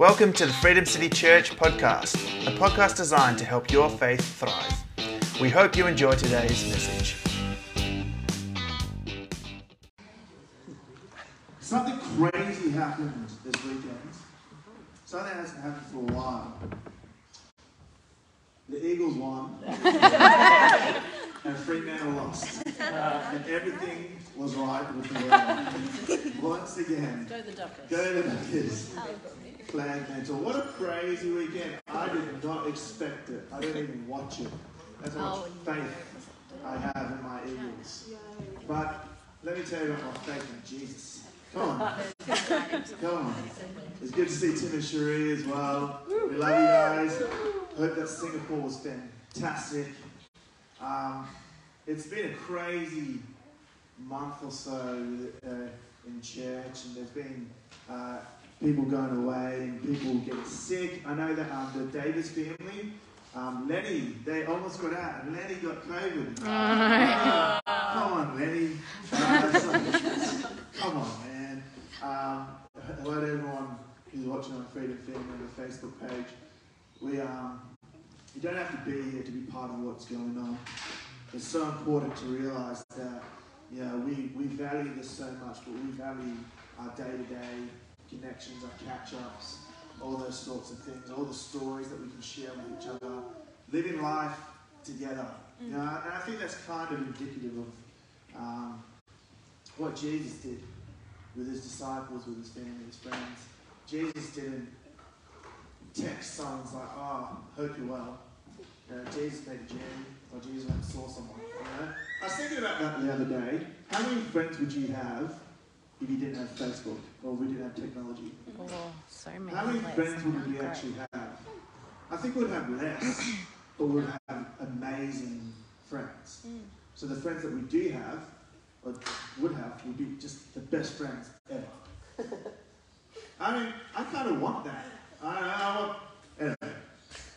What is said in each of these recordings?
Welcome to the Freedom City Church podcast, a podcast designed to help your faith thrive. We hope you enjoy today's message. Something crazy happened this weekend. Something hasn't happened for a while. The Eagles won, and Fremantle lost. and everything was right with the weather. Once again, Go the Dockers. go the kids. Flag mental. What a crazy weekend. I did not expect it. I didn't even watch it. That's how much Oh, faith I have in my Eagles. But let me tell you about my faith in Jesus. Come on. Come on. It's good to see Tim and Cherie as well. We love you guys. Hope that Singapore was fantastic. Um, it's been a crazy month or so uh, in church, and there's been uh, people going away and people getting sick. I know that um, the Davis family, um, Lenny, they almost got out, and Lenny got COVID. Come on, Lenny. Uh, come on, man. Um, hello to everyone who's watching on Freedom Family on the Facebook page. We um, you don't have to be here to be part of what's going on. It's so important to realise that you know we, we value this so much, but we value our day-to-day connections, our catch-ups, all those sorts of things, all the stories that we can share with each other, living life together. You know, and I think that's kind of indicative of um, what Jesus did with his disciples, with his family, his friends. Jesus didn't text someone's like, oh, hope you're well. You know, Jesus made a journey, or Jesus went and saw someone. You know? I was thinking about that the other day. How many friends would you have if you didn't have Facebook or we didn't have technology? Oh, so many. How many friends would we actually have? I think we'd have less, but we'd have amazing friends. So the friends that we do have, or would have, would be just the best friends ever. I mean, I kind of want that. I, I want. Anyway,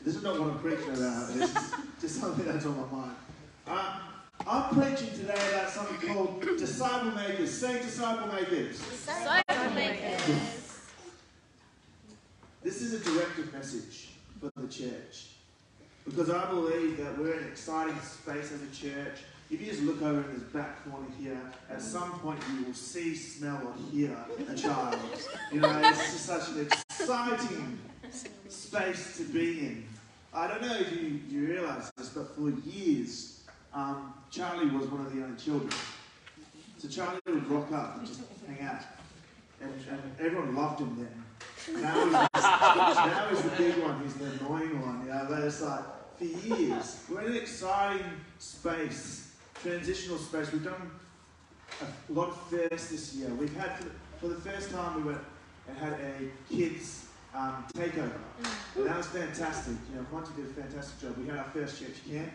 this is not what I'm preaching about. This is just something that's on my mind. Uh, I'm preaching today about something called disciple makers. Say disciple makers. Disciple makers. This is a directive message for the church. Because I believe that we're in an exciting space as a church. If you just look over in this back corner here, at some point you will see, smell, or hear a child. You know, it's just such an exciting space to be in. I don't know if you, you realize this, but for years, um, Charlie was one of the only children. So Charlie would rock up and just hang out. And, and everyone loved him then. Now he's, now he's the big one, he's the annoying one, you know, but it's like, for years, we're in an exciting space, transitional space. We've done a lot of firsts this year. We've had, for the, for the first time, we went and had a kids um, takeover. And that was fantastic. You know, Monty did a fantastic job. We had our first church camp.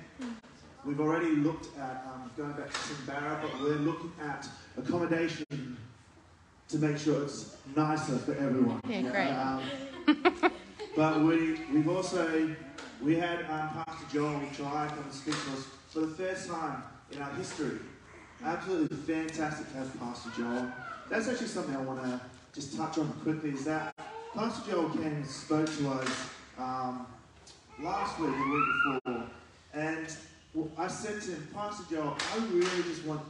We've already looked at um, going back to Simbara, but we're looking at accommodation to make sure it's nicer for everyone. Yeah, great. Um, but we, we've also, we had um, Pastor Joel try come and speak to us for the first time in our history. Absolutely fantastic to have Pastor Joel. That's actually something I want to just touch on quickly is that Pastor Joel came and spoke to us um, last week, the week before, and well, I said to him, Pastor Joel, I really just want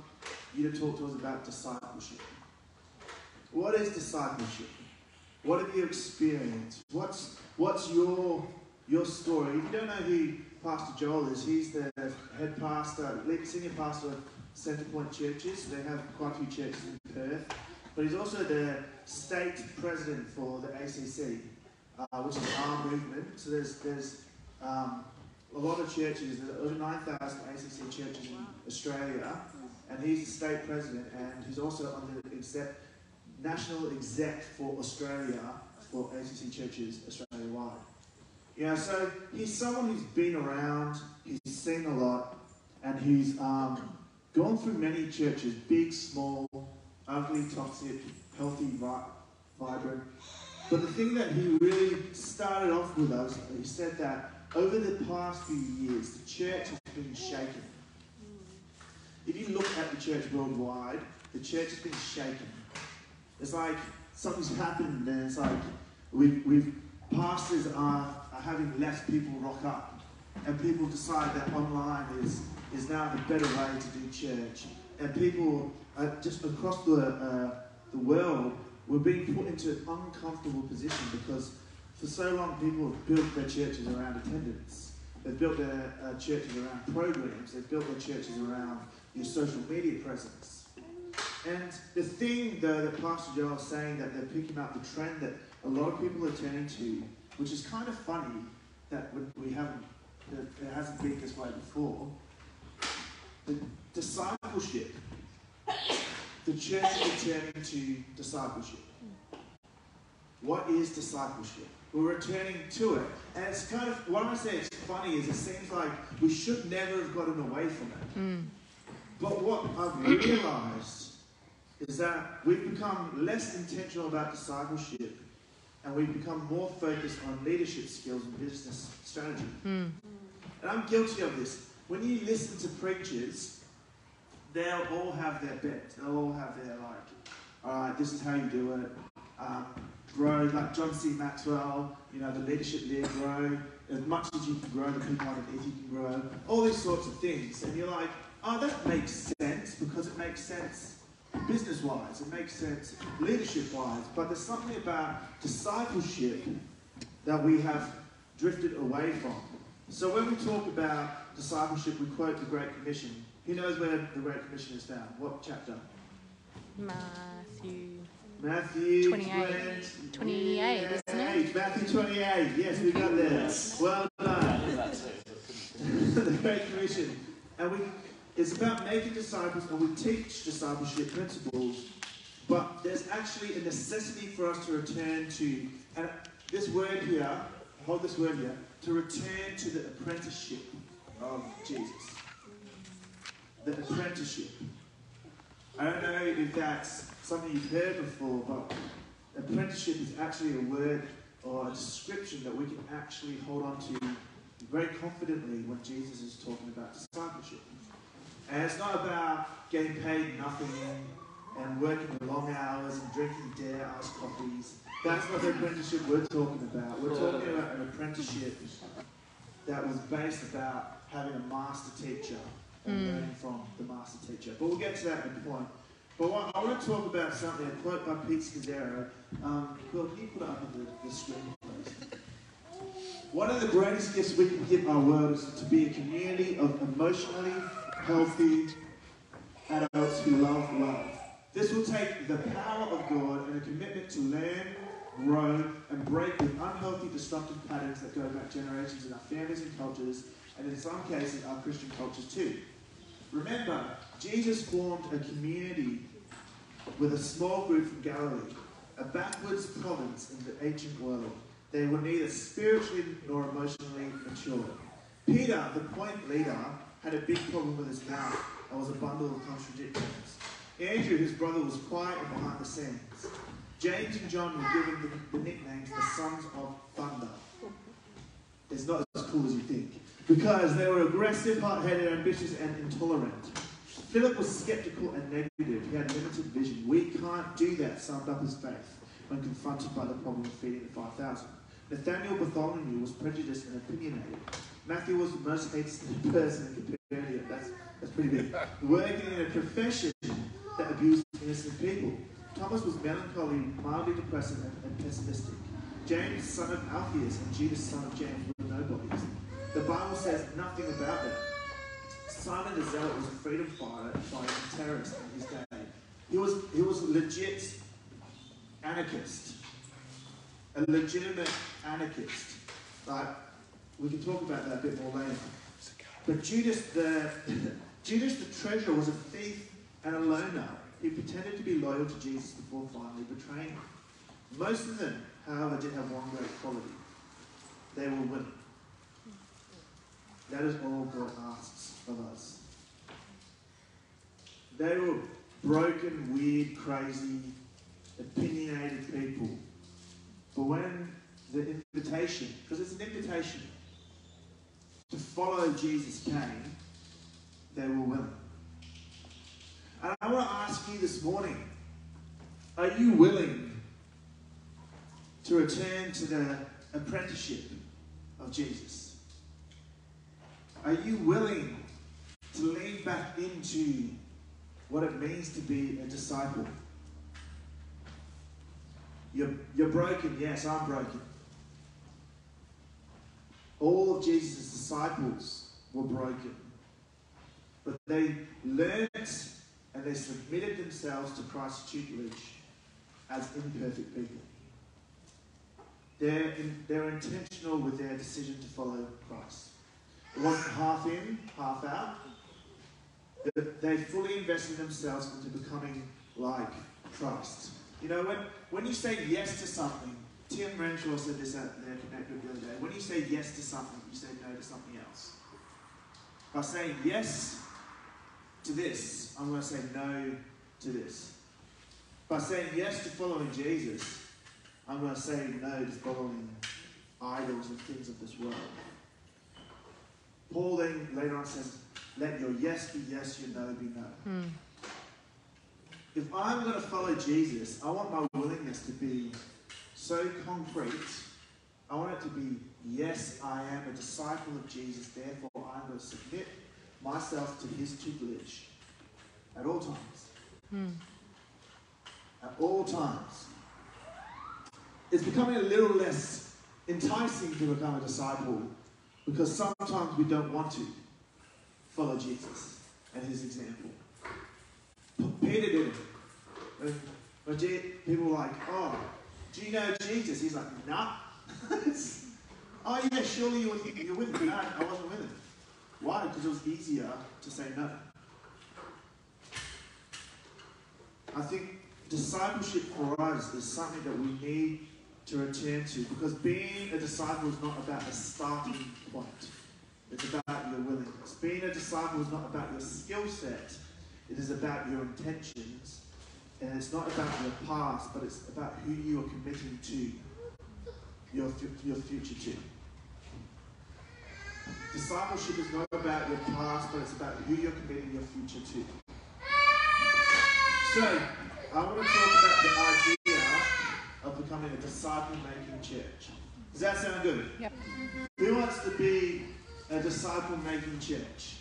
you to talk to us about discipleship. What is discipleship? What have you experienced? What's what's your your story? If you don't know who Pastor Joel is, he's the head pastor, lead senior pastor of Centrepoint Churches. They have quite a few churches in Perth, but he's also the state president for the ACC, uh, which is our movement. So there's there's um, a lot of churches. There's over 9,000 ACC churches in Australia, and he's the state president, and he's also on the exec, national exec for Australia for ACC churches Australia wide. Yeah, so he's someone who's been around, he's seen a lot, and he's um, gone through many churches, big, small, ugly, toxic, healthy, vibrant. But the thing that he really started off with us, he said that over the past few years, the church has been shaken. If you look at the church worldwide, the church has been shaken. It's like something's happened and it's like we've, we've pastors are, are having less people rock up, and people decide that online is, is now the better way to do church. And people just across the, uh, the world were being put into an uncomfortable position because for so long people have built their churches around attendance. They've built their uh, churches around programs. They've built their churches around your social media presence. And the thing, though, that Pastor Joel is saying that they're picking up the trend that a lot of people are turning to, which is kind of funny that we haven't, that it hasn't been this way before. The discipleship. The church is returning to discipleship. What is discipleship? We're returning to it. And it's kind of, what I'm going to say is funny is it seems like we should never have gotten away from it. Mm. But what I've realized is that we've become less intentional about discipleship and we've become more focused on leadership skills and business strategy. Mm. And I'm guilty of this. When you listen to preachers, they'll all have their bit. They'll all have their like, all right, this is how you do it. Um, grow, like John C. Maxwell, you know, the leadership lead, grow as much as you can grow, the people underneath you can grow. All these sorts of things. And you're like, oh, that makes sense because it makes sense business wise, it makes sense leadership wise. But there's something about discipleship that we have drifted away from. So when we talk about discipleship, we quote the Great Commission. Who knows where the Great Commission is found? What chapter? Matthew. Matthew 28. 28, isn't it? Matthew 28. Yes, we got there. Well done. the Great Commission. And we, it's about making disciples, and we teach discipleship principles. But there's actually a necessity for us to return to, and this word here, hold this word here, to return to the apprenticeship of Jesus. The apprenticeship. I don't know if that's something you've heard before, but apprenticeship is actually a word or a description that we can actually hold on to very confidently when Jesus is talking about discipleship. And it's not about getting paid nothing and working long hours and drinking dare iced coffees. That's not the apprenticeship we're talking about. We're talking about an apprenticeship that was based about having a master teacher and Mm. learning from the master teacher. But we'll get to that in a point. But what, I want to talk about something, a quote by Pete Scazzero. Um, Will, can you put it up on the, the screen, please? One of the greatest gifts we can give our world is to be a community of emotionally healthy adults who love love. This will take the power of God and a commitment to learn, grow, and break with unhealthy, destructive patterns that go back generations in our families and cultures, and in some cases, our Christian cultures too. Remember, Jesus formed a community with a small group from Galilee, a backwards province in the ancient world. They were neither spiritually nor emotionally mature. Peter, the point leader, had a big problem with his mouth and was a bundle of contradictions. Andrew, his brother, was quiet and behind the scenes. James and John were given the, the nicknames the sons of thunder. It's not as cool as you think. Because they were aggressive, hot-headed, ambitious, and intolerant. Philip was skeptical and negative. He had limited vision. We can't do that, summed up his faith when confronted by the problem of feeding the 5,000. Nathaniel Bartholomew was prejudiced and opinionated. Matthew was the most hated person in Capernaum. That's, that's pretty big. Working in a profession that abused innocent people. Thomas was melancholy, mildly depressive, and, and pessimistic. James, son of Alphaeus, and Judas, son of James, were nobodies. The Bible says nothing about that. Simon the Zealot was a freedom fighter, and terrorist in his day. He was he was a legit anarchist, a legitimate anarchist. Like we can talk about that a bit more later. But Judas the Judas the treasurer was a thief and a loner. He pretended to be loyal to Jesus before finally betraying him. Most of them, however, did have one great quality. They were willing. That is all God asks of us. They were broken, weird, crazy, opinionated people. But when the invitation, because it's an invitation, to follow Jesus came, they were willing. And I want to ask you this morning are you willing to return to the apprenticeship of Jesus? Are you willing to lean back into what it means to be a disciple? You're, you're broken, yes, I'm broken. All of Jesus' disciples were broken. But they learned and they submitted themselves to Christ's tutelage as imperfect people. They're, in, they're intentional with their decision to follow Christ. Wasn't half in, half out. They fully invested themselves into becoming like Christ. You know, when, when you say yes to something, Tim Renshaw said this at their Connect the other day. When you say yes to something, you say no to something else. By saying yes to this, I'm going to say no to this. By saying yes to following Jesus, I'm going to say no to following idols and things of this world. Paul then later on says, let your yes be yes, your no be no. Hmm. If I'm going to follow Jesus, I want my willingness to be so concrete. I want it to be, yes, I am a disciple of Jesus, therefore I'm going to submit myself to his tutelage at all times. Hmm. At all times. It's becoming a little less enticing to become a disciple because sometimes we don't want to follow Jesus and his example. Peter did it. When, when people were like, oh, do you know Jesus? He's like, nah. oh, yeah, surely you were, you're with him. No, I wasn't with him. Why? Because it was easier to say no. I think discipleship for us is something that we need to return to because being a disciple is not about a starting point. It's about your willingness. Being a disciple is not about your skill set. It is about your intentions. And it's not about your past, but it's about who you are committing to your, your future to. Discipleship is not about your past, but it's about who you're committing your future to. So, I want to talk about the idea of becoming a disciple making church. Does that sound good? Yep. Who wants to be a disciple making church?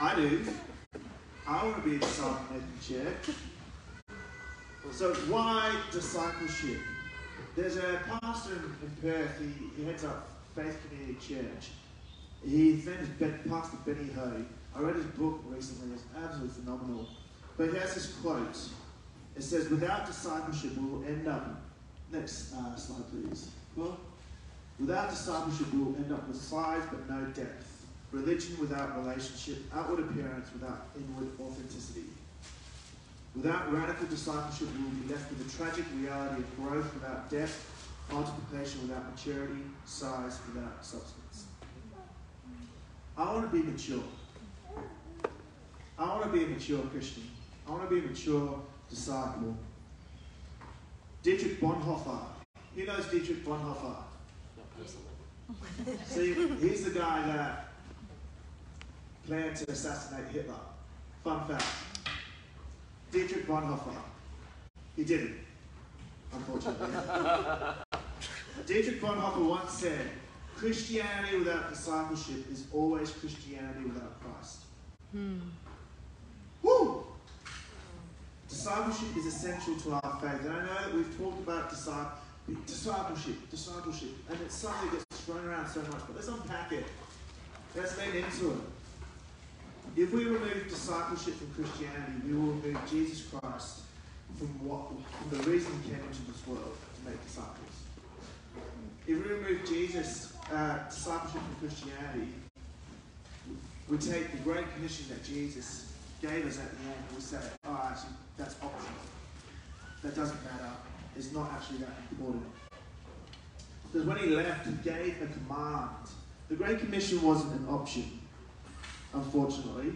I do. I want to be a disciple making church. So, why discipleship? There's a pastor in Perth, he, he heads up Faith Community Church. He, his name is ben, Pastor Benny Ho. I read his book recently, it's absolutely phenomenal. But he has this quote. It says, Without discipleship, we will end up. Next uh, slide, please. Well, without discipleship, we will end up with size but no depth. Religion without relationship, outward appearance without inward authenticity. Without radical discipleship, we will be left with the tragic reality of growth without depth, multiplication without maturity, size without substance. I want to be mature. I want to be a mature Christian. I want to be a mature disciple. Dietrich Bonhoeffer. Who knows Dietrich Bonhoeffer? See, he's the guy that planned to assassinate Hitler. Fun fact. Dietrich Bonhoeffer. He didn't, unfortunately. Dietrich Bonhoeffer once said, Christianity without discipleship is always Christianity without Christ. Hmm. Woo! Discipleship is essential to our faith. And I know that we've talked about discipleship, discipleship, and it's something that gets thrown around so much, but let's unpack it. Let's lean into it. If we remove discipleship from Christianity, we will remove Jesus Christ from what from the reason he came into this world to make disciples. If we remove Jesus, uh, discipleship from Christianity, we take the great commission that Jesus gave us at the end we say, oh, actually, that's optional. That doesn't matter. It's not actually that important. Because when he left, he gave a command. The Great Commission wasn't an option, unfortunately.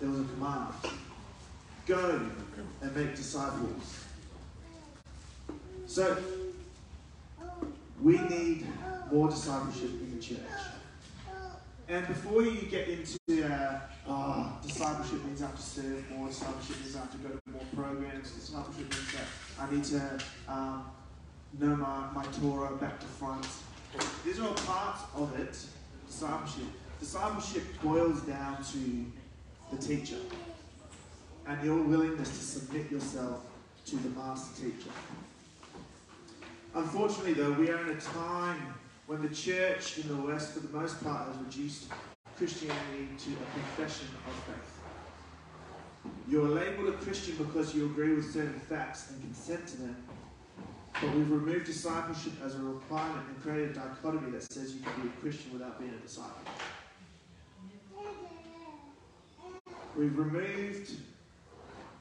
There was a command. Go and make disciples. So, we need more discipleship in the church. And before you get into uh, oh, discipleship means I have to serve more, discipleship means I have to go to more programs, discipleship means that I need to um, know my, my Torah back to front. These are all parts of it, discipleship. Discipleship boils down to the teacher and your willingness to submit yourself to the master teacher. Unfortunately, though, we are in a time when the church in the West, for the most part, has reduced Christianity to a profession of faith. You're labeled a Christian because you agree with certain facts and consent to them, but we've removed discipleship as a requirement and created a dichotomy that says you can be a Christian without being a disciple. We've removed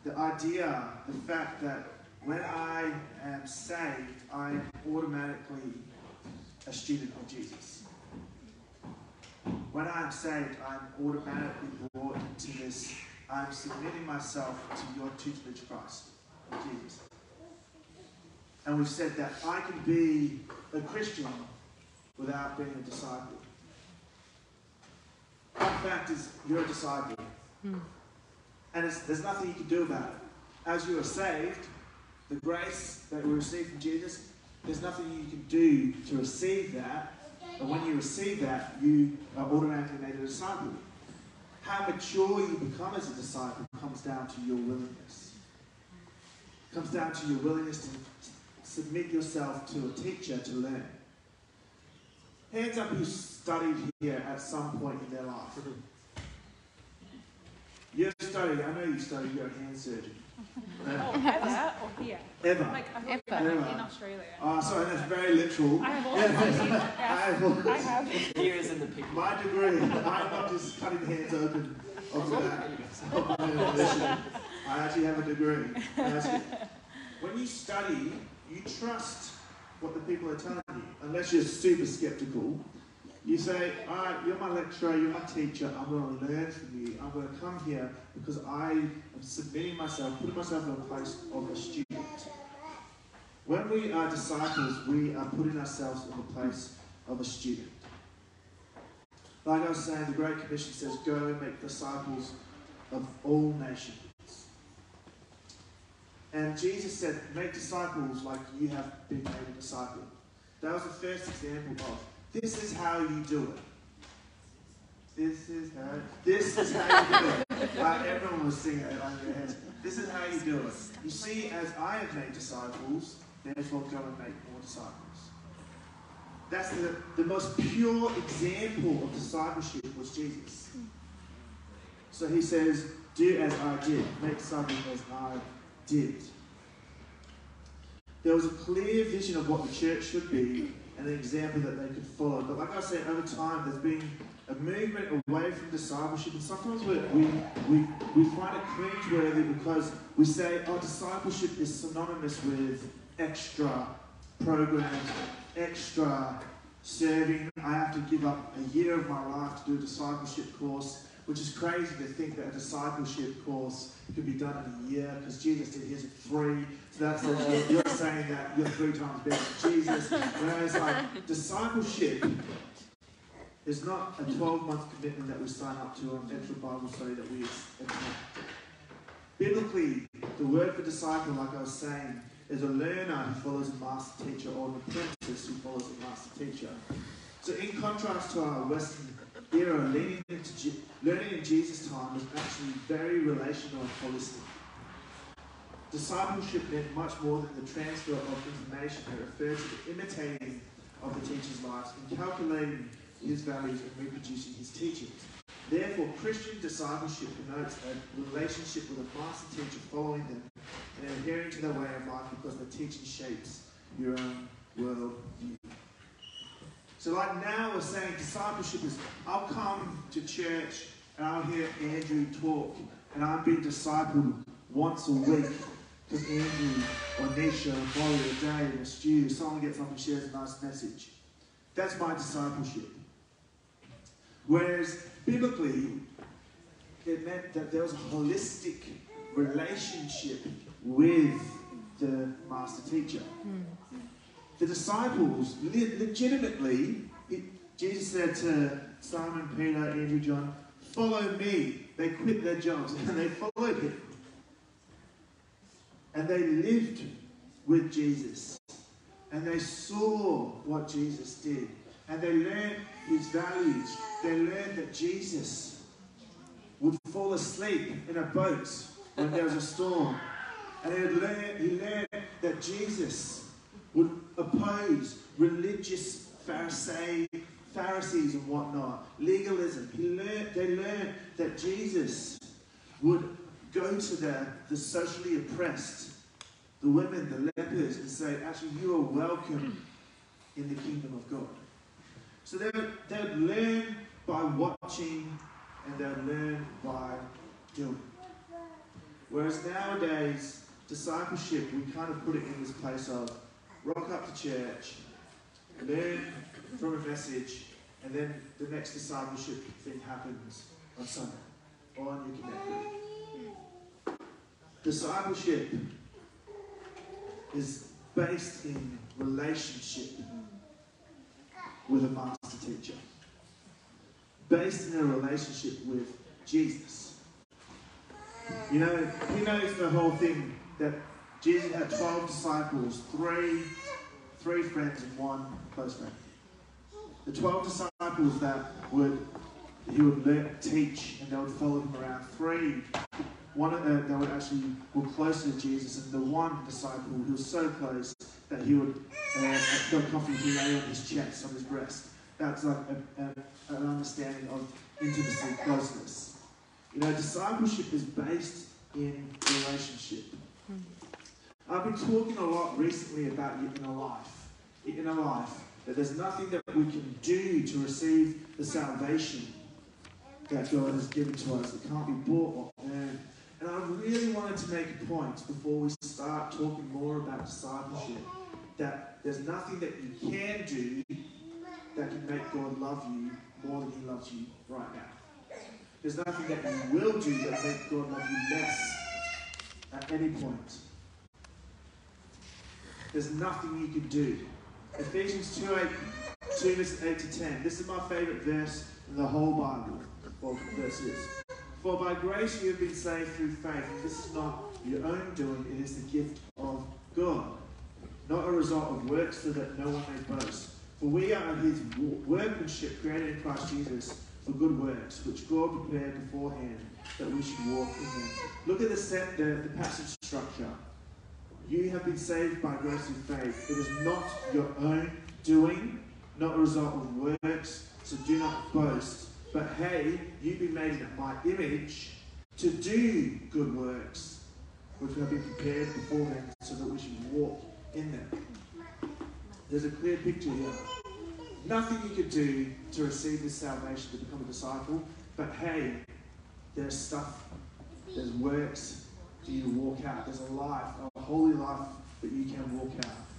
the idea, the fact that when I am saved, I am automatically a student of Jesus. When I am saved, I'm automatically brought into this. I'm submitting myself to your tutelage, Christ, Jesus. And we've said that I can be a Christian without being a disciple. The fact is, you're a disciple. Hmm. And there's nothing you can do about it. As you are saved, the grace that we receive from Jesus, there's nothing you can do to receive that. And when you receive that, you are automatically made a disciple. How mature you become as a disciple comes down to your willingness. It comes down to your willingness to submit yourself to a teacher to learn. Hands up who studied here at some point in their life. Mm-hmm. You've studied, I know you studied, you're a hand surgeon. Oh, ever or here? Ever. Like, I've ever. in Australia. Oh, sorry, that's very literal. I have also I have. I have. Here is in the picture. My degree, I'm not just cutting hands open off the back. I actually have a degree. When you study, you trust what the people are telling you, unless you're super skeptical you say, all right, you're my lecturer, you're my teacher, I'm going to learn from you. I'm going to come here because I am submitting myself, putting myself in a place of a student. When we are disciples, we are putting ourselves in the place of a student. Like I was saying, the Great Commission says, go and make disciples of all nations. And Jesus said, make disciples like you have been made a disciple. That was the first example of this is how you do it. This is how. This is how you do it. Uh, everyone was singing it your heads. This is how you do it. You see, as I have made disciples, therefore go and make more disciples. That's the, the most pure example of discipleship was Jesus. So he says, Do as I did, make disciples as I did. There was a clear vision of what the church should be and an example that they could follow. But like I said, over time, there's been a movement away from discipleship, and sometimes we, we, we, we find it cringeworthy because we say, oh, discipleship is synonymous with extra programs, extra serving. I have to give up a year of my life to do a discipleship course which is crazy to think that a discipleship course could be done in a year because Jesus did his at three. So that's like you're, saying that you're three times better than Jesus. Whereas like discipleship is not a 12 month commitment that we sign up to an extra Bible study that we attend. Biblically, the word for disciple, like I was saying, is a learner who follows a master teacher or an apprentice who follows a master teacher. So in contrast to our Western era, learning, into, learning in Jesus' time was actually very relational and holistic. Discipleship meant much more than the transfer of information. It referred to the imitating of the teacher's lives and calculating his values and reproducing his teachings. Therefore, Christian discipleship connotes a relationship with a master teacher following them and adhering to their way of life because the teaching shapes your own world view. So, like now, we're saying discipleship is I'll come to church and I'll hear Andrew talk, and I'm being discipled once a week because Andrew or Nisha or Molly or Dave or Stu, someone gets up and shares a nice message. That's my discipleship. Whereas biblically, it meant that there was a holistic relationship with the master teacher. Mm the disciples legitimately, it, Jesus said to Simon, Peter, Andrew, John, follow me. They quit their jobs and they followed him. And they lived with Jesus. and they saw what Jesus did. And they learned his values. They learned that Jesus would fall asleep in a boat when there was a storm. And he learned, he learned that Jesus would oppose religious Pharisee, Pharisees and whatnot, legalism. He learned, they learned that Jesus would go to the, the socially oppressed, the women, the lepers, and say, actually, you are welcome in the kingdom of God. So they would, they would learn by watching and they would learn by doing. Whereas nowadays, discipleship, we kind of put it in this place of rock up to church, learn from a message, and then the next discipleship thing happens on Sunday or on your connect. Discipleship is based in relationship with a master teacher, based in a relationship with Jesus. You know, he knows the whole thing that Jesus had 12 disciples, three, three friends, and one close friend. The 12 disciples that would he would learn, teach and they would follow him around. Three, one of them, they would actually were closer to Jesus, and the one disciple who was so close that he would uh, feel comfortable to lay on his chest, on his breast. That's like a, a, an understanding of intimacy, closeness. You know, discipleship is based in relationship. I've been talking a lot recently about your inner life. Your inner life. That there's nothing that we can do to receive the salvation that God has given to us It can't be bought or earned. And I really wanted to make a point before we start talking more about discipleship that there's nothing that you can do that can make God love you more than He loves you right now. There's nothing that you will do that makes God love you less at any point. There's nothing you can do. Ephesians 2 8, 2 verses 8 to 10. This is my favorite verse in the whole Bible. Well, verses. For by grace you have been saved through faith. This is not your own doing, it is the gift of God. Not a result of works, so that no one may boast. For we are his workmanship created in Christ Jesus for good works, which God prepared beforehand that we should walk in them. Look at the, set, the, the passage structure. You have been saved by grace through faith. It is not your own doing, not a result of works, so do not boast. But hey, you've been made in my image to do good works, which have been prepared beforehand so that we should walk in them. There's a clear picture here. Nothing you could do to receive this salvation to become a disciple, but hey, there's stuff, there's works for you to walk out. There's a life, a holy life that you can walk out.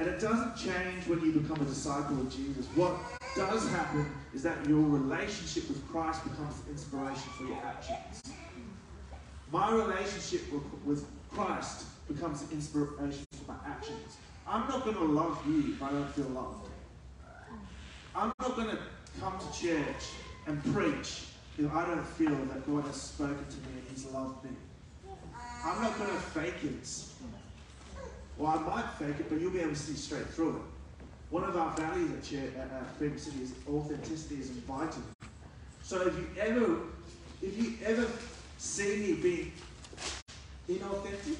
And it doesn't change when you become a disciple of Jesus. What does happen is that your relationship with Christ becomes inspiration for your actions. My relationship with, Christ becomes inspiration for my actions. I'm not going to love you if I don't feel loved. I'm not going to come to church and preach if I don't feel that God has spoken to me and He's loved me. I'm not going to fake it. Well, I might fake it, but you'll be able to see straight through it. One of our values at, church, at, Freedom City is authenticity is vital. So if you ever, if you ever see me being inauthentic,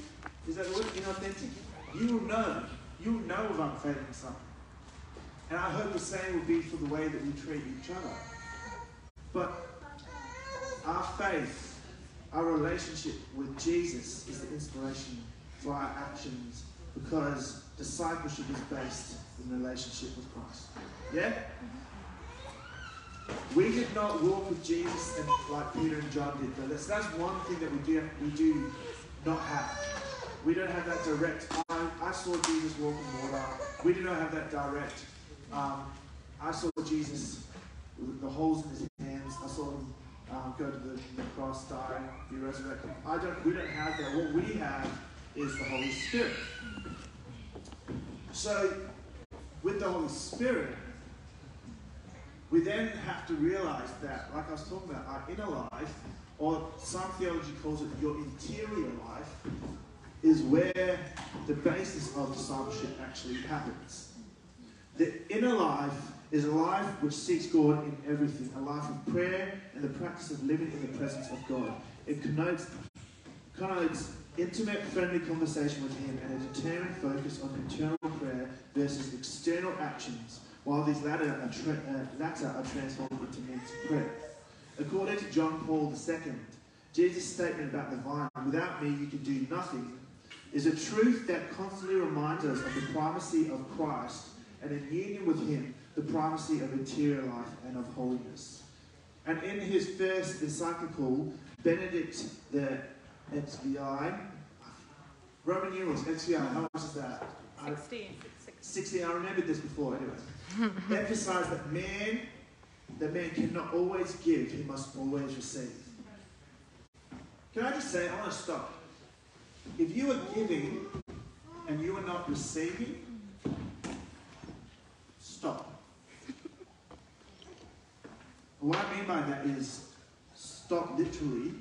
is that the word? Inauthentic? You will know. You will know if I'm faking something. And I hope the same will be for the way that we treat each other. But our faith, our relationship with Jesus is the inspiration for our actions because discipleship is based in relationship with Christ. Yeah? We did not walk with Jesus and like Peter and John did, but that's, that's one thing that we do we do not have. We don't have that direct. I, I saw Jesus walk in water. We do not have that direct. Um, I saw Jesus with the holes in his hands. I saw him um, go to the, the cross, die, be resurrected. I don't. We don't have that. What we have is the Holy Spirit. So, with the Holy Spirit, we then have to realize that, like I was talking about, our inner life, or some theology calls it your interior life, is where the basis of discipleship actually happens. The inner life is a life which seeks God in everything, a life of prayer and the practice of living in the presence of God. It connotes, connotes intimate, friendly conversation with Him and a determined focus on internal versus external actions, while these latter are, uh, latter are transformed into means of prayer. According to John Paul II, Jesus' statement about the vine, without me you can do nothing, is a truth that constantly reminds us of the primacy of Christ and in union with Him, the primacy of interior life and of holiness. And in his first encyclical, Benedict the XVI, Roman numerals, XVI, how much is that? 16. 16. 60, I remembered this before anyway. Emphasize that man, that man cannot always give, he must always receive. Can I just say, I want to stop. If you are giving and you are not receiving, stop. What I mean by that is stop literally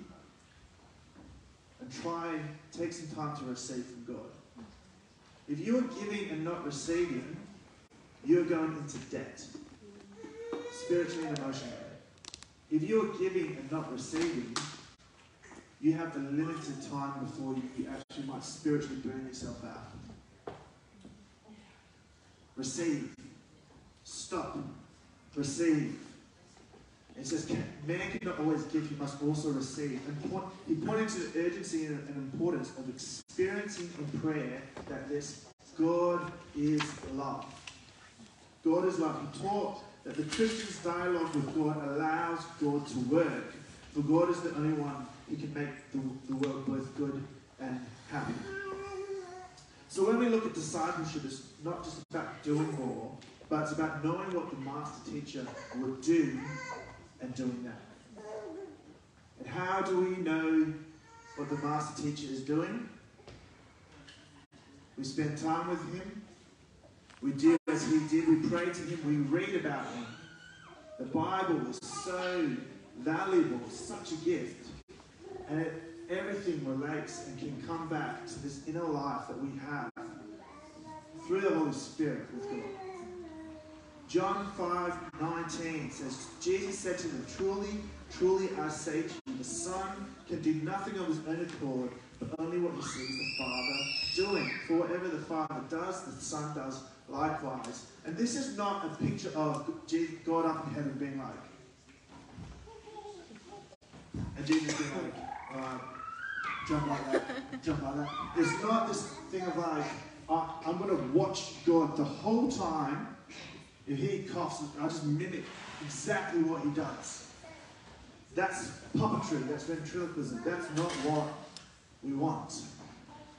and try, take some time to receive from God. If you are giving and not receiving, you're going into debt, spiritually and emotionally. If you are giving and not receiving, you have the limited time before you, you actually might spiritually burn yourself out. Receive. Stop. Receive. It says, man cannot always give, he must also receive. And point, he pointed to the urgency and, and importance of experiencing in prayer that this God is love. God is love. He taught that the Christian's dialogue with God allows God to work, for God is the only one who can make the, the world both good and happy. So when we look at discipleship, it's not just about doing more, but it's about knowing what the master teacher would do and doing that. And how do we know what the master teacher is doing? We spend time with him. We do as he did. We pray to him. We read about him. The Bible is so valuable, such a gift. And it, everything relates and can come back to this inner life that we have through the Holy Spirit with God. John 5 19 says, Jesus said to them, Truly, truly I say to you, the Son can do nothing of his own accord, but only what he sees the Father doing. For whatever the Father does, the Son does likewise. And this is not a picture of God up in heaven being like, and Jesus being like, uh, jump like that, jump like that. It's not this thing of like, uh, I'm going to watch God the whole time. He coughs, and I just mimic exactly what he does. That's puppetry, that's ventriloquism. That's not what we want.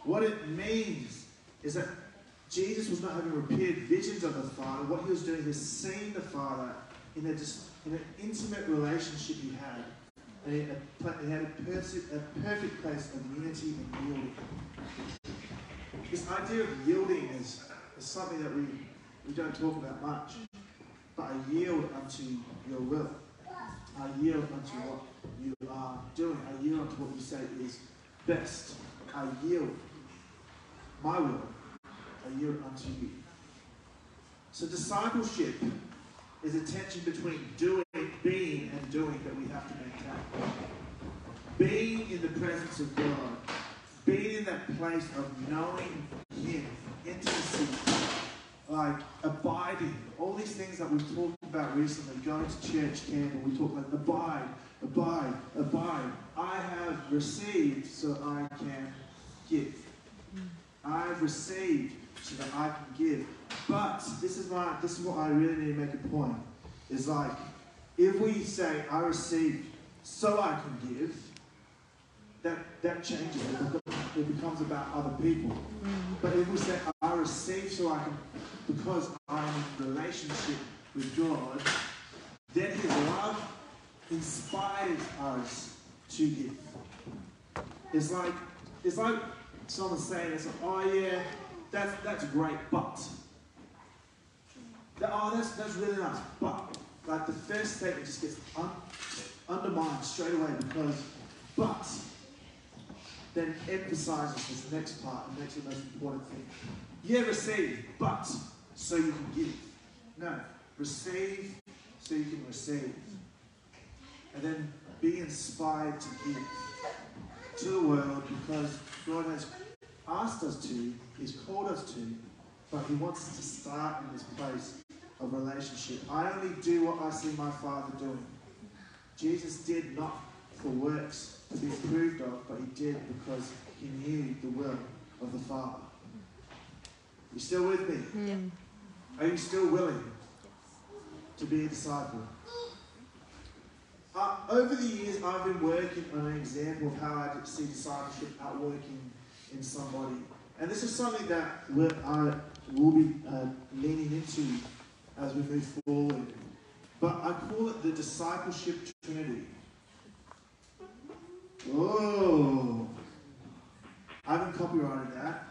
What it means is that Jesus was not having repeated visions of the Father. What he was doing is seeing the Father in, a, in an intimate relationship he had. And he had, a, perse- a perfect place of unity and yielding. This idea of yielding is, is something that we, we don't talk about much. But I yield unto your will. I yield unto what you are doing. I yield unto what you say is best. I yield my will. I yield unto you. So discipleship is a tension between doing, being, and doing that we have to maintain. Being in the presence of God, being in that place of knowing Him, intimacy, like abiding, all these things that we've talked about recently, going to church camp, and we talk about abide, abide, abide. I have received so I can give. I've received so that I can give. But this is my this is what I really need to make a point. Is like if we say I received so I can give, that that changes. It becomes about other people. But if we say Receive so I can because I'm in relationship with God, then his love inspires us to give. It's like it's like someone saying it's like, oh yeah, that's that's great, but that, oh that's that's really nice, but like the first statement just gets un, undermined straight away because but then emphasizes this next part and makes the most important thing. Yeah, receive, but so you can give. No, receive so you can receive. And then be inspired to give to the world because God has asked us to, He's called us to, but He wants us to start in this place of relationship. I only do what I see my Father doing. Jesus did not for works to be approved of, but He did because He knew the will of the Father. You still with me? Mm. Are you still willing to be a disciple? Uh, over the years, I've been working on an example of how I see discipleship outworking in somebody. And this is something that we're, I will be uh, leaning into as we move forward. But I call it the discipleship trinity. Oh, I haven't copyrighted that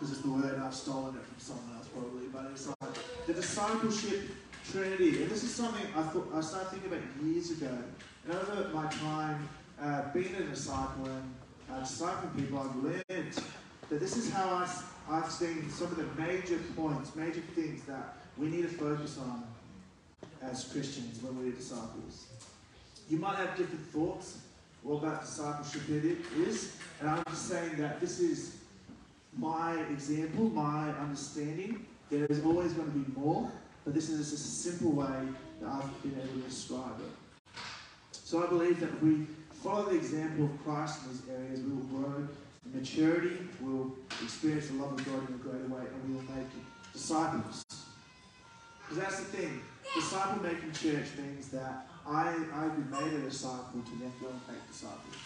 because it's the word I've stolen it from someone else probably. But it's like the discipleship trinity, and this is something I thought I started thinking about years ago. And over my time uh, being a disciple and uh, discipling people, I've learned that this is how I, I've seen some of the major points, major things that we need to focus on as Christians when we're disciples. You might have different thoughts what about discipleship it is, and I'm just saying that this is my example, my understanding. There is always going to be more, but this is just a simple way that I've been able to describe it. So I believe that if we follow the example of Christ in these areas, we will grow in maturity, we will experience the love of God in a greater way, and we will make disciples. Because that's the thing. Disciple making church means that I, I've been made a disciple to then go and make disciples.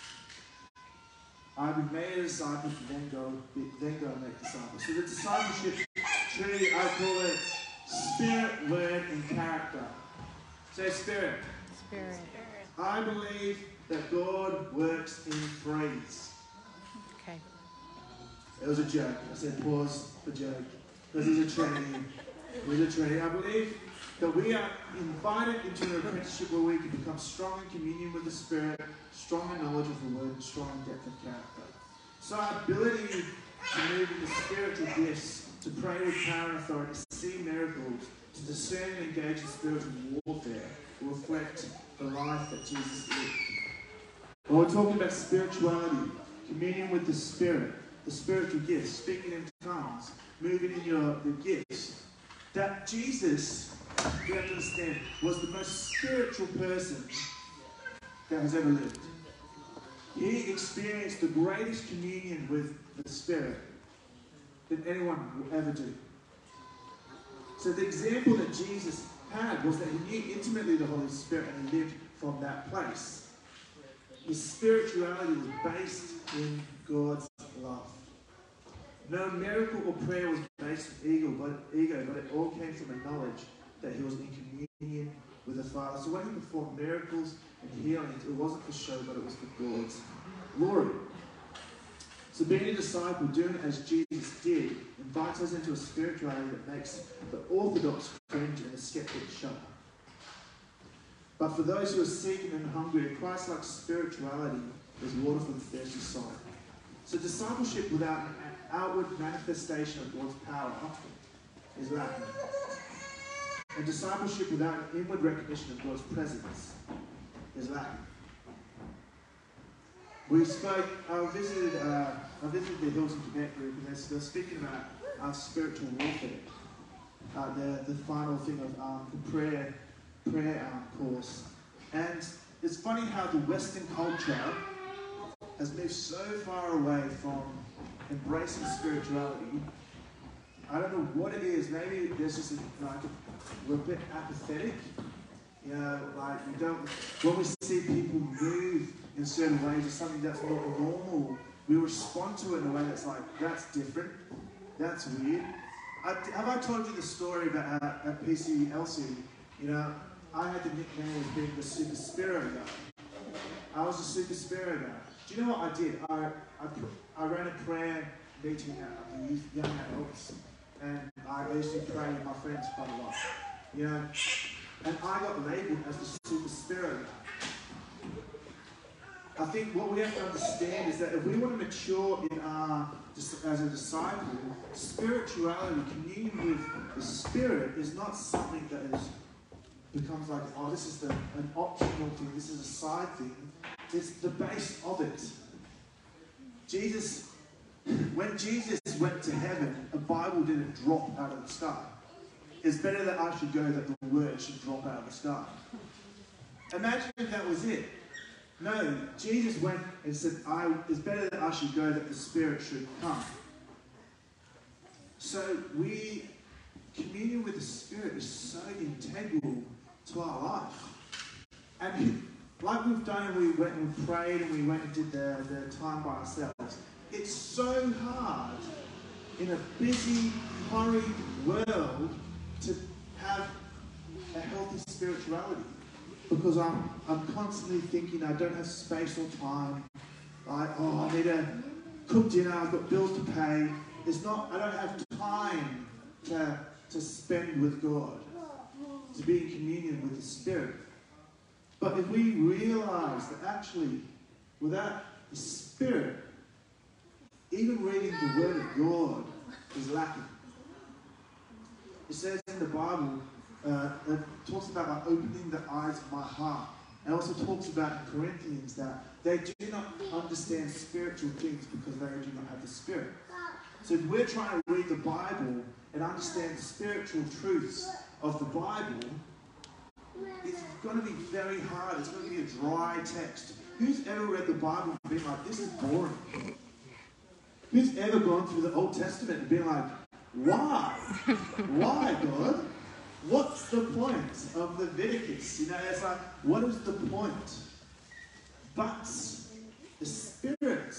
I've been made a disciple to then go, then go and make disciples. So the discipleship tree, I call it spirit, word, and character. Say spirit. Spirit. I believe that God works in threes. Okay. It was a joke. I said pause for joke. Because he's a Trinity. He's a Trinity. I believe that we are invited into an apprenticeship where we can become strong in communion with the Spirit, strong in knowledge of the Word, strong in depth of character. So our ability to move in the spiritual gifts, to pray with power and authority, to see miracles, to discern and engage in spiritual warfare will reflect the life that Jesus lived. When we're talking about spirituality, communion with the Spirit, the spiritual gifts, speaking in tongues, moving in your the gifts, that Jesus, you understand, was the most spiritual person that has ever lived. He experienced the greatest communion with the Spirit than anyone will ever do. So the example that Jesus had was that he knew intimately the Holy Spirit and he lived from that place. His spirituality was based in God's love. No miracle or prayer was based on ego, but ego, but it all came from a knowledge that he was in communion with the Father. So when he performed miracles and healings, it wasn't for show, but it was for God's glory. So being a disciple, doing as Jesus did, invites us into a spirituality that makes the orthodox cringe and the skeptic shudder. But for those who are seeking and hungry, a Christ-like spirituality is water for the thirsty soul. So discipleship without an outward manifestation of God's power often is lacking. And discipleship without inward recognition of God's presence is lacking. We spoke, I visited, uh, I visited the Hills of Tibet group, and they're, they're speaking about uh, spiritual warfare. Uh, the, the final thing of um, the prayer, prayer um, course. And it's funny how the Western culture has moved so far away from embracing spirituality. I don't know what it is. Maybe there's just a, like a, we're a bit apathetic. You know, like we don't. When we see people move in certain ways, it's something that's not normal. We respond to it in a way that's like that's different. That's weird. I, have I told you the story about how at PCLC? You know, I had the nickname of being the super spiro guy. I was a super spiro guy. Do you know what I did? I, I, I ran a prayer meeting at the youth, young adults, and I used to pray with my friends quite a lot. You know, and I got labelled as the super spirit. I think what we have to understand is that if we want to mature in our as a disciple, spirituality, communion with the Spirit, is not something that is becomes like, oh, this is the, an optional thing, this is a side thing. It's the base of it. Jesus, when Jesus went to heaven, a Bible didn't drop out of the sky. It's better that I should go that the word should drop out of the sky. Imagine if that was it. No, Jesus went and said, I, it's better that I should go that the Spirit should come. So we, communion with the Spirit is so integral to our life. And like we've done, we went and prayed and we went and did the, the time by ourselves. It's so hard in a busy, hurried world to have a healthy spirituality because I'm, I'm constantly thinking I don't have space or time. Like, oh, I need to cook dinner, I've got bills to pay. It's not, I don't have time to, to spend with God, to be in communion with the Spirit. But if we realize that actually, without the Spirit, even reading the Word of God is lacking. It says in the Bible, uh, it talks about opening the eyes of my heart. It also talks about in Corinthians that they do not understand spiritual things because they do not have the Spirit. So if we're trying to read the Bible and understand the spiritual truths of the Bible, it's going to be very hard. It's going to be a dry text. Who's ever read the Bible and been like, this is boring? Who's ever gone through the Old Testament and been like, why? Why, God? What's the point of Leviticus? You know, it's like, what is the point? But the Spirit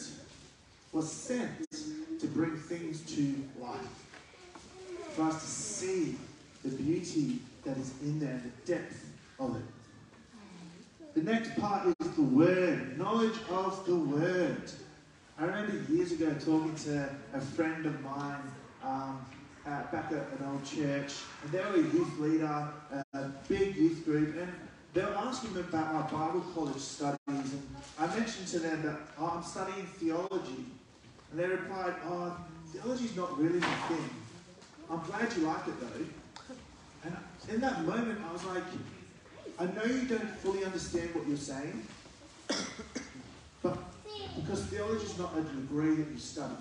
was sent to bring things to life, for us to see the beauty that is in there, the depth of it. The next part is the Word, knowledge of the Word. I remember years ago talking to a friend of mine um, back at an old church, and they were a youth leader, a big youth group, and they were asking me about my Bible college studies, and I mentioned to them that oh, I'm studying theology, and they replied, "Oh, theology's not really my thing. I'm glad you like it though." And in that moment, I was like, "I know you don't fully understand what you're saying, but because theology is not a degree that you study."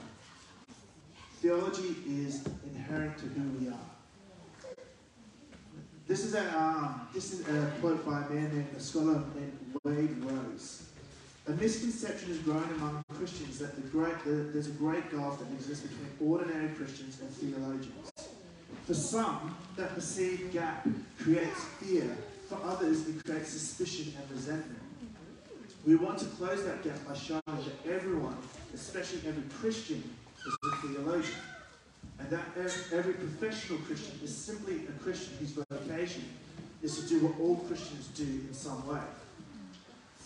Theology is inherent to who we are. This is a um, this is a quote by a man named a scholar named Wade Rose. A misconception has grown among Christians that the great, the, there's a great gulf that exists between ordinary Christians and theologians. For some, that perceived gap creates fear. For others, it creates suspicion and resentment. We want to close that gap by showing that everyone, especially every Christian, is a theologian. And that every professional Christian is simply a Christian whose vocation is to do what all Christians do in some way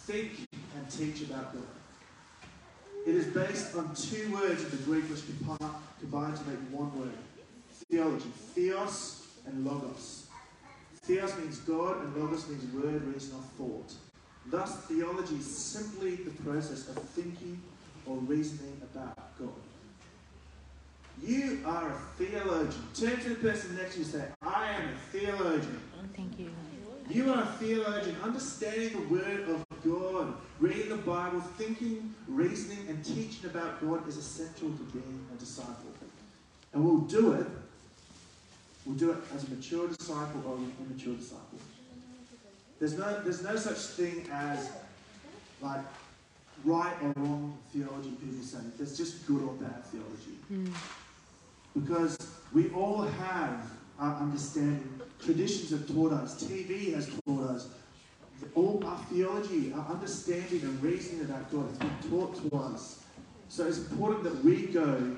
think and teach about God. It is based on two words in the Greek which combine to make one word theology theos and logos. Theos means God, and logos means word, reason, or thought. Thus, theology is simply the process of thinking or reasoning about God. You are a theologian. Turn to the person next to you and say, I am a theologian. Oh, thank you. You are a theologian, understanding the Word of God, reading the Bible, thinking, reasoning, and teaching about God is essential to being a disciple. And we'll do it. We'll do it as a mature disciple or an immature disciple. There's no, there's no such thing as like right or wrong theology, people say. There's just good or bad theology. Mm. Because we all have our understanding. Traditions have taught us, TV has taught us. All our theology, our understanding and reasoning about God has been taught to us. So it's important that we go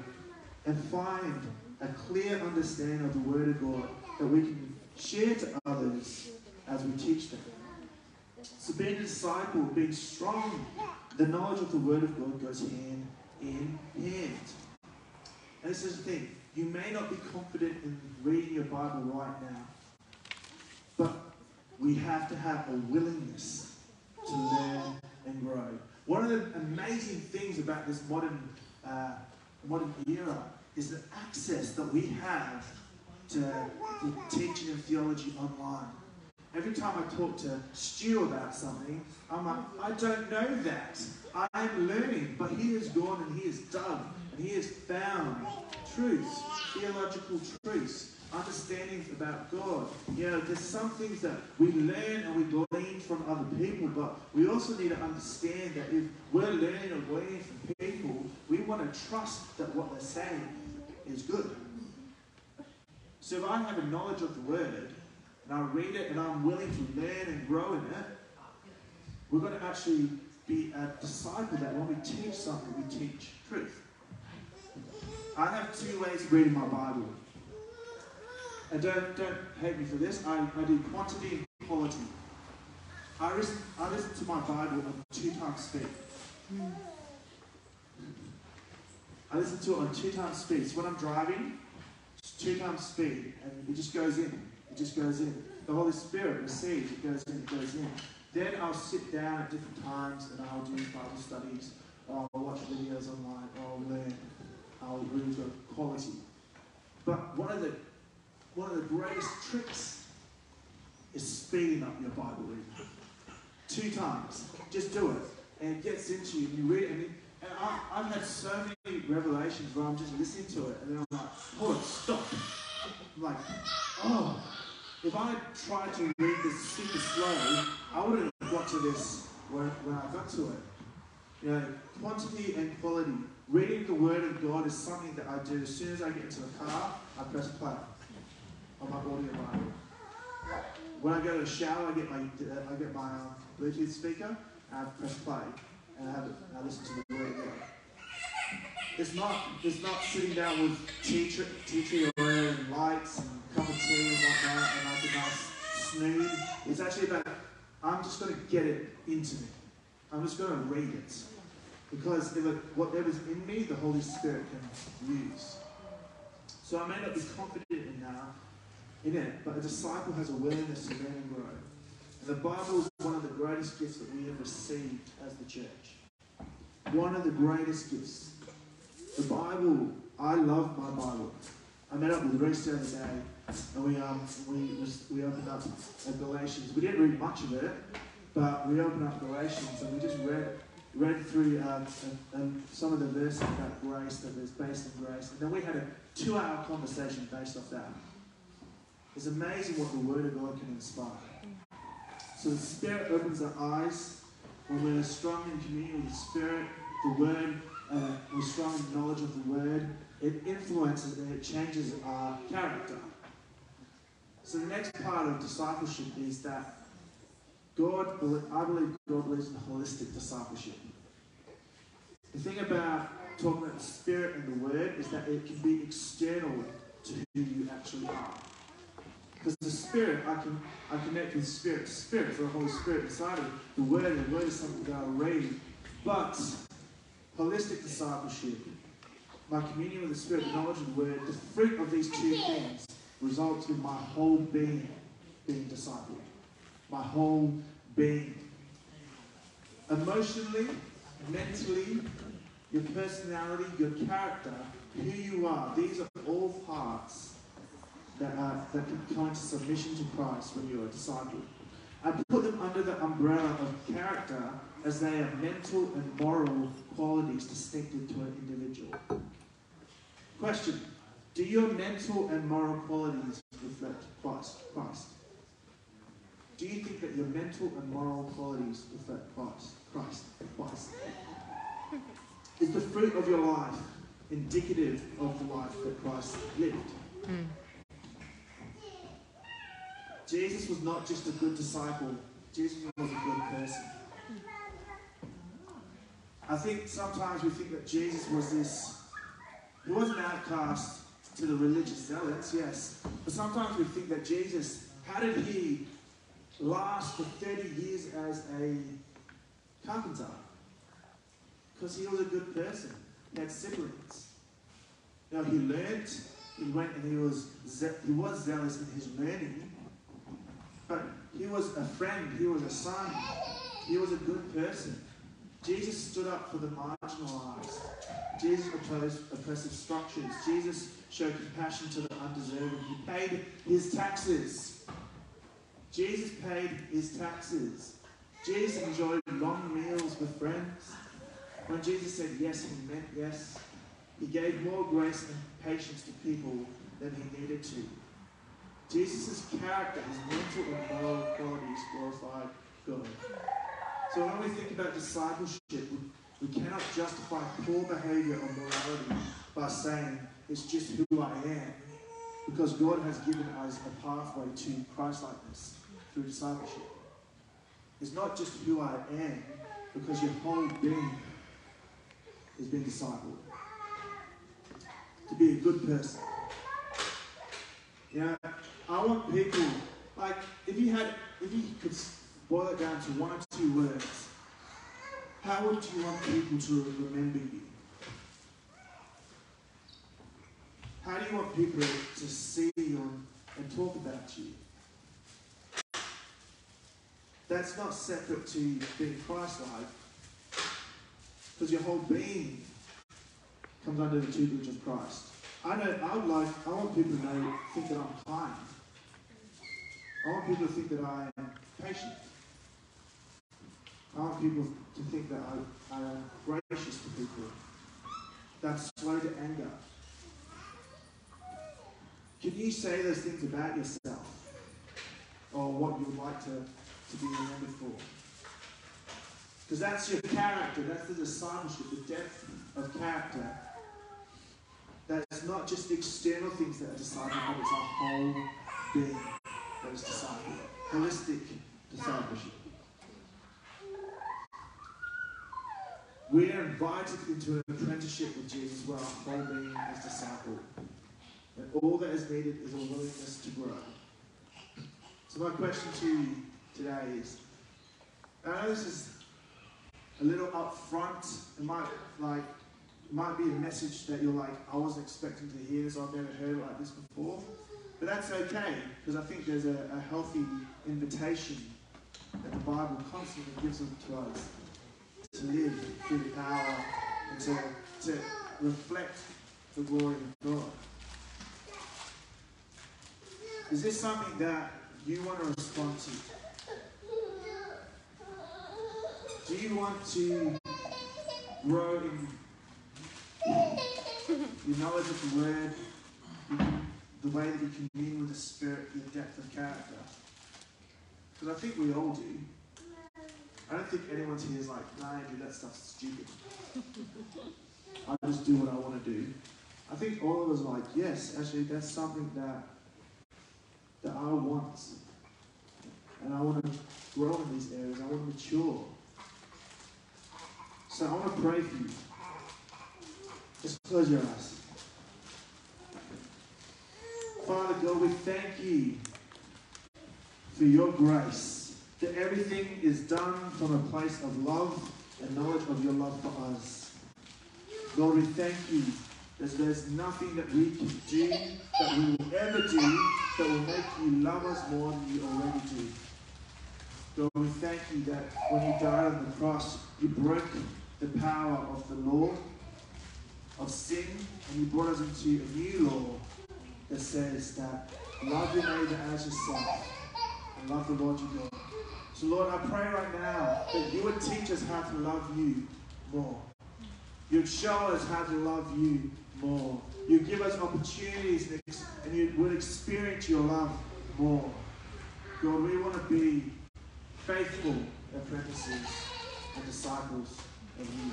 and find a clear understanding of the Word of God that we can share to others as we teach them. So being a disciple, being strong, the knowledge of the Word of God goes hand in hand. And this is the thing. You may not be confident in reading your Bible right now, but we have to have a willingness to learn and grow. One of the amazing things about this modern, uh, modern era is the access that we have to, to teaching and theology online. Every time I talk to Stu about something, I'm like, I don't know that. I am learning, but he has gone and he has dug and he has found truths, theological truths, understandings about God. You know, there's some things that we learn and we glean from other people, but we also need to understand that if we're learning or gleaning from people, we want to trust that what they're saying is good. So if I have a knowledge of the word and I read it and I'm willing to learn and grow in it, we're going to actually be a disciple that when we teach something, we teach truth. I have two ways of reading my Bible. And don't, don't hate me for this, I, I do quantity and quality. I listen, I listen to my Bible at two times speed. I listen to it on two times speed. So when I'm driving, it's two times speed, and it just goes in. It just goes in. The Holy Spirit receives, it goes in, it goes in. Then I'll sit down at different times and I'll do Bible studies, or I'll watch videos online, or I'll learn. I'll read the quality. But one of the one of the greatest tricks is speeding up your Bible reading. Two times. Just do it. And it gets into you, and you read it, and, it, and I, I've had so many revelations where I'm just listening to it, and then I'm like, on, stop. I'm like, oh, if I tried to read this super slow, I wouldn't have got to this when, when I got to it. You know, quantity and quality. Reading the Word of God is something that I do. As soon as I get into the car, I press play on my audio Bible. When I go to the shower, I get my I get my um, Bluetooth speaker and I press play and I have I listen to the Word of God. It's not it's not sitting down with tea, tea tree lights and cup of tea and whatnot and like a nice snood. It's actually about I'm just going to get it into me. I'm just going to read it because it, whatever's in me, the Holy Spirit can use. So I may not be confident in now in it, but a disciple has a willingness to learn and grow. And the Bible is one of the greatest gifts that we have received as the church. One of the greatest gifts. The Bible, I love my Bible. I met up with Reese the other day, and we um we we opened up Galatians. We didn't read much of it, but we opened up Galatians and we just read read through uh, and, and some of the verses about grace that is based on grace, and then we had a two-hour conversation based off that. It's amazing what the Word of God can inspire. So the Spirit opens our eyes when we're strong in communion with the Spirit. The Word, uh, we're strong in knowledge of the Word. It influences and it changes our character. So the next part of discipleship is that God, I believe God believes in holistic discipleship. The thing about talking about the Spirit and the Word is that it can be external to who you actually are. Because the Spirit, I can I connect with Spirit Spirit, so the Holy Spirit inside of the Word, the Word is something that I read. But holistic discipleship, my communion with the Spirit, the knowledge of the Word, the fruit of these two things results in my whole being being discipled. My whole being. Emotionally, mentally, your personality, your character, who you are, these are all parts that, are, that can come into submission to Christ when you're a disciple. I put them under the umbrella of character as they are mental and moral qualities distinctive to an individual. Question Do your mental and moral qualities reflect Christ? Christ? Do you think that your mental and moral qualities reflect Christ? Christ. Christ. Is the fruit of your life indicative of the life that Christ lived? Mm. Jesus was not just a good disciple, Jesus was a good person. I think sometimes we think that Jesus was this, was an outcast to the religious zealots, yes. But sometimes we think that Jesus, how did he last for 30 years as a carpenter? Because he was a good person. He had siblings. Now he learned, he went and he was, he was zealous in his learning, but he was a friend, he was a son, he was a good person. Jesus stood up for the marginalized. Jesus opposed oppressive structures. Jesus showed compassion to the undeserving. He paid his taxes. Jesus paid his taxes. Jesus enjoyed long meals with friends. When Jesus said yes, he meant yes. He gave more grace and patience to people than he needed to. Jesus' character, his mental and moral qualities glorified God. So when we think about discipleship, we, we cannot justify poor behavior or morality by saying it's just who I am. Because God has given us a pathway to Christlikeness through discipleship. It's not just who I am, because your whole being has been discipled. To be a good person. You know, I want people, like, if you had, if you could boil it down to one or two words, how would you want people to remember you? How do you want people to see you and, talk about you? That's not separate to being Christ-like, because your whole being comes under the tutelage of Christ. I know. I would like. I want people to know, think that I'm kind. I want people to think that I am patient. I want people to think that I, I am gracious to people. That's slow to anger. Can you say those things about yourself? Or what you would like to, to be remembered for? Because that's your character, that's the discipleship, the depth of character. That's not just external things that are discipled, but it's our whole being that is discipled. Holistic discipleship. We are invited into an apprenticeship with Jesus where our whole being is discipled. And all that is needed is a willingness to grow. So my question to you today is, I know this is a little upfront. It might like it might be a message that you're like, I wasn't expecting to hear this, I've never heard it like this before. But that's okay, because I think there's a, a healthy invitation that the Bible constantly gives to us to live through the power and to, to reflect the glory of God. Is this something that you want to respond to? Do you want to grow in your knowledge of the Word, the way that you commune with the Spirit, the depth of character? Because I think we all do. I don't think anyone's here is like, nah, Andrew, that stuff's stupid. I just do what I want to do. I think all of us are like, yes, actually, that's something that that I want. And I want to grow in these areas. I want to mature. So I want to pray for you. Just close your eyes. Father God, we thank you for your grace. That everything is done from a place of love and knowledge of your love for us. Lord, we thank you that there's nothing that we can do, that we will ever do, that will make you love us more than you already do. Lord, we thank you that when you died on the cross, you broke the power of the law, of sin, and you brought us into a new law that says that love your neighbor as yourself and love the Lord your God. So, Lord, I pray right now that you would teach us how to love you more. You'd show us how to love you more. You give us opportunities and you would experience your love more. God, we want to be faithful apprentices and disciples of you.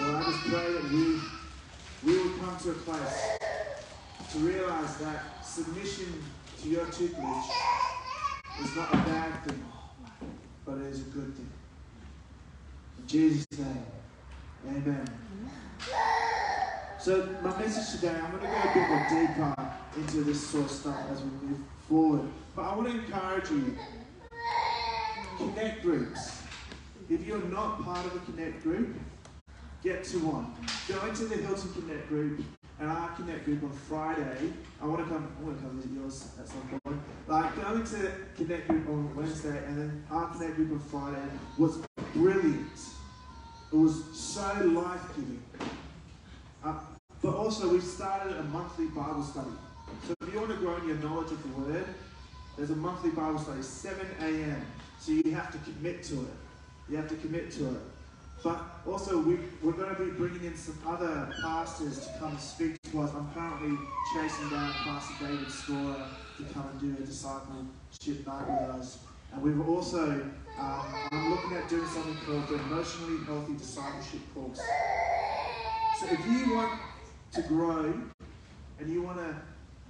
Lord, I just pray that we, we will come to a place to realize that submission to your tutelage is not a bad thing, but it is a good thing. In Jesus' name, amen. So my message today, I'm going to go a bit more deeper into this sort of stuff as we move forward. But I want to encourage you, connect groups. If you're not part of a connect group, get to one. Go into the Hilton Connect group and our Connect group on Friday. I want to come. I want to come visit yours at some point. Like go to Connect group on Wednesday and then our Connect group on Friday. was brilliant. It was so life giving. Uh, but also, we started a monthly Bible study. So if you want to grow in your knowledge of the Word, there's a monthly Bible study, 7 a.m. So you have to commit to it. You have to commit to it. But also, we, we're going to be bringing in some other pastors to come speak to us. I'm currently chasing down Pastor David Scorer to come and do a discipleship night with us. And we've also, um, I'm looking at doing something called the Emotionally Healthy Discipleship Course. So if you want to grow and you want to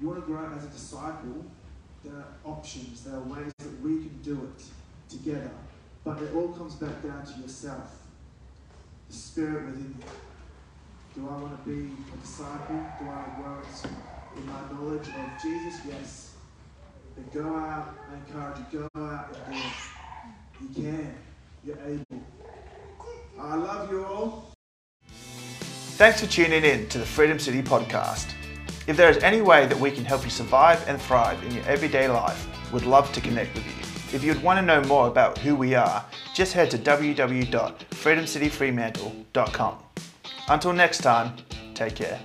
you want to grow as a disciple, there are options, there are ways that we can do it together. But it all comes back down to yourself, spirit within you. Do I want to be a disciple? Do I want in my knowledge of Jesus? Yes. Then go out, I encourage you, go out and do it. You can. You're able. I love you all. Thanks for tuning in to the Freedom City podcast. If there is any way that we can help you survive and thrive in your everyday life, we'd love to connect with you. If you'd want to know more about who we are, just head to www.freedomcityfremantle.com. Until next time, take care.